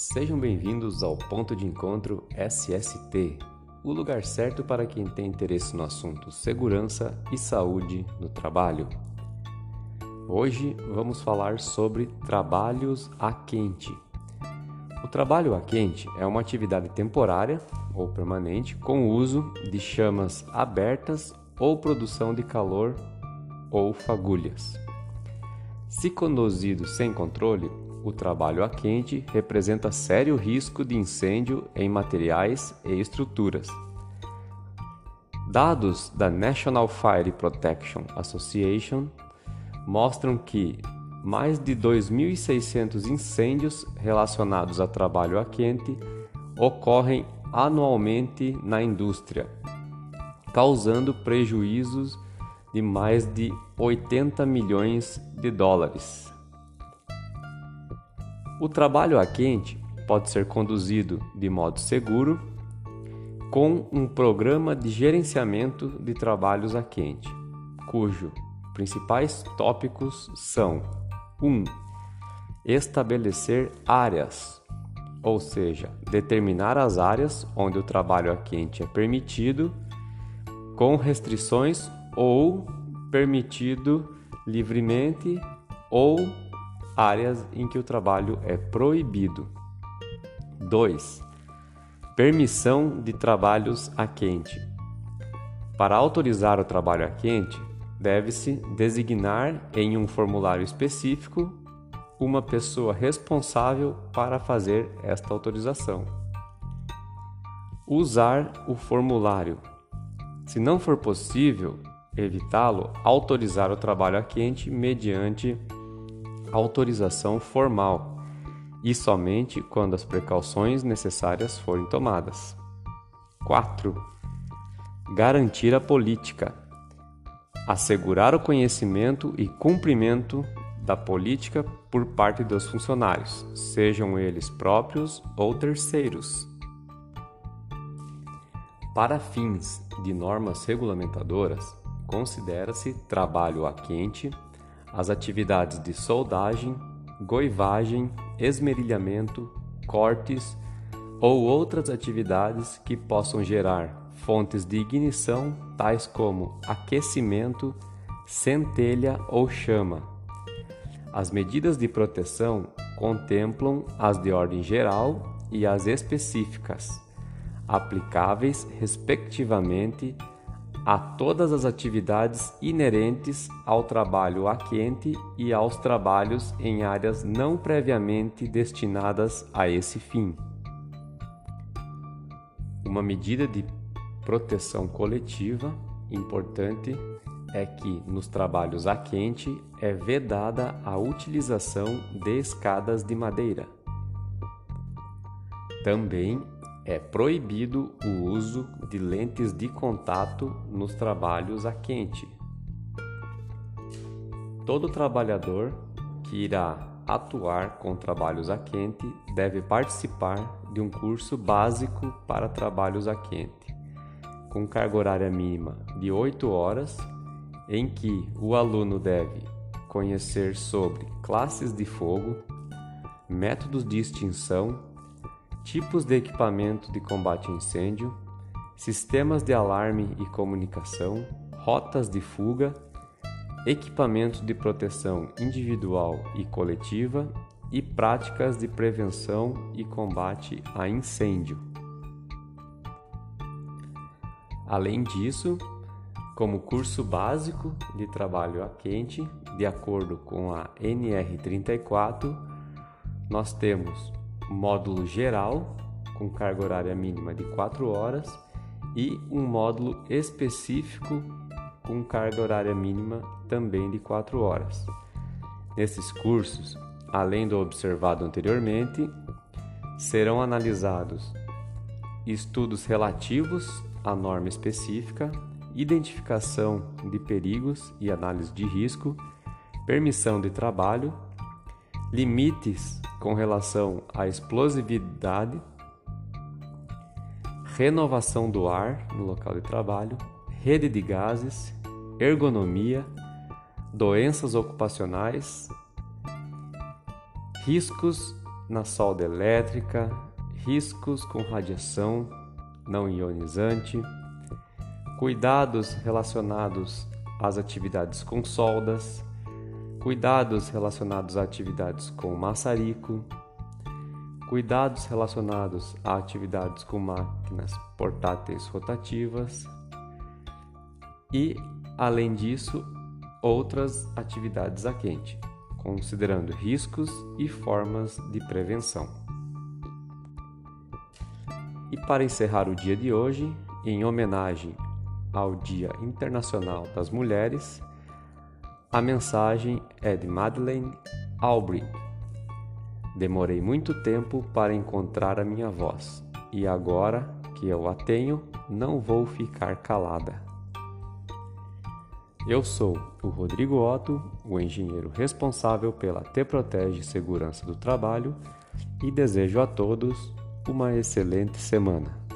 Sejam bem-vindos ao Ponto de Encontro SST, o lugar certo para quem tem interesse no assunto segurança e saúde no trabalho. Hoje vamos falar sobre trabalhos a quente. O trabalho a quente é uma atividade temporária ou permanente com uso de chamas abertas ou produção de calor ou fagulhas. Se conduzido sem controle, o trabalho a quente representa sério risco de incêndio em materiais e estruturas. Dados da National Fire Protection Association mostram que mais de 2.600 incêndios relacionados a trabalho a quente ocorrem anualmente na indústria, causando prejuízos de mais de 80 milhões de dólares. O trabalho a quente pode ser conduzido de modo seguro com um programa de gerenciamento de trabalhos a quente, cujo principais tópicos são 1. Um, estabelecer áreas, ou seja, determinar as áreas onde o trabalho a quente é permitido, com restrições ou permitido livremente ou áreas em que o trabalho é proibido. 2. Permissão de trabalhos a quente. Para autorizar o trabalho a quente, deve-se designar em um formulário específico uma pessoa responsável para fazer esta autorização. Usar o formulário. Se não for possível evitá-lo, autorizar o trabalho a quente mediante autorização formal e somente quando as precauções necessárias forem tomadas. 4. Garantir a política. Assegurar o conhecimento e cumprimento da política por parte dos funcionários, sejam eles próprios ou terceiros. Para fins de normas regulamentadoras, considera-se trabalho a quente as atividades de soldagem, goivagem, esmerilhamento, cortes ou outras atividades que possam gerar fontes de ignição, tais como aquecimento, centelha ou chama. As medidas de proteção contemplam as de ordem geral e as específicas, aplicáveis respectivamente a todas as atividades inerentes ao trabalho a quente e aos trabalhos em áreas não previamente destinadas a esse fim. Uma medida de proteção coletiva importante é que nos trabalhos a quente é vedada a utilização de escadas de madeira. Também é proibido o uso de lentes de contato nos trabalhos a quente. Todo trabalhador que irá atuar com trabalhos a quente deve participar de um curso básico para trabalhos a quente, com carga horária mínima de 8 horas, em que o aluno deve conhecer sobre classes de fogo, métodos de extinção tipos de equipamento de combate a incêndio, sistemas de alarme e comunicação, rotas de fuga, equipamentos de proteção individual e coletiva e práticas de prevenção e combate a incêndio. Além disso, como curso básico de trabalho a quente, de acordo com a NR34, nós temos módulo geral, com carga horária mínima de 4 horas, e um módulo específico com carga horária mínima também de 4 horas. Nesses cursos, além do observado anteriormente, serão analisados estudos relativos à norma específica, identificação de perigos e análise de risco, permissão de trabalho, limites com relação à explosividade, renovação do ar no local de trabalho, rede de gases, ergonomia, doenças ocupacionais, riscos na solda elétrica, riscos com radiação não ionizante, cuidados relacionados às atividades com soldas, cuidados relacionados a atividades com maçarico, cuidados relacionados a atividades com máquinas portáteis rotativas e, além disso, outras atividades a quente, considerando riscos e formas de prevenção. E para encerrar o dia de hoje, em homenagem ao Dia Internacional das Mulheres, a mensagem é de Madeleine Albright. Demorei muito tempo para encontrar a minha voz, e agora que eu a tenho, não vou ficar calada. Eu sou o Rodrigo Otto, o engenheiro responsável pela T Protege Segurança do Trabalho, e desejo a todos uma excelente semana.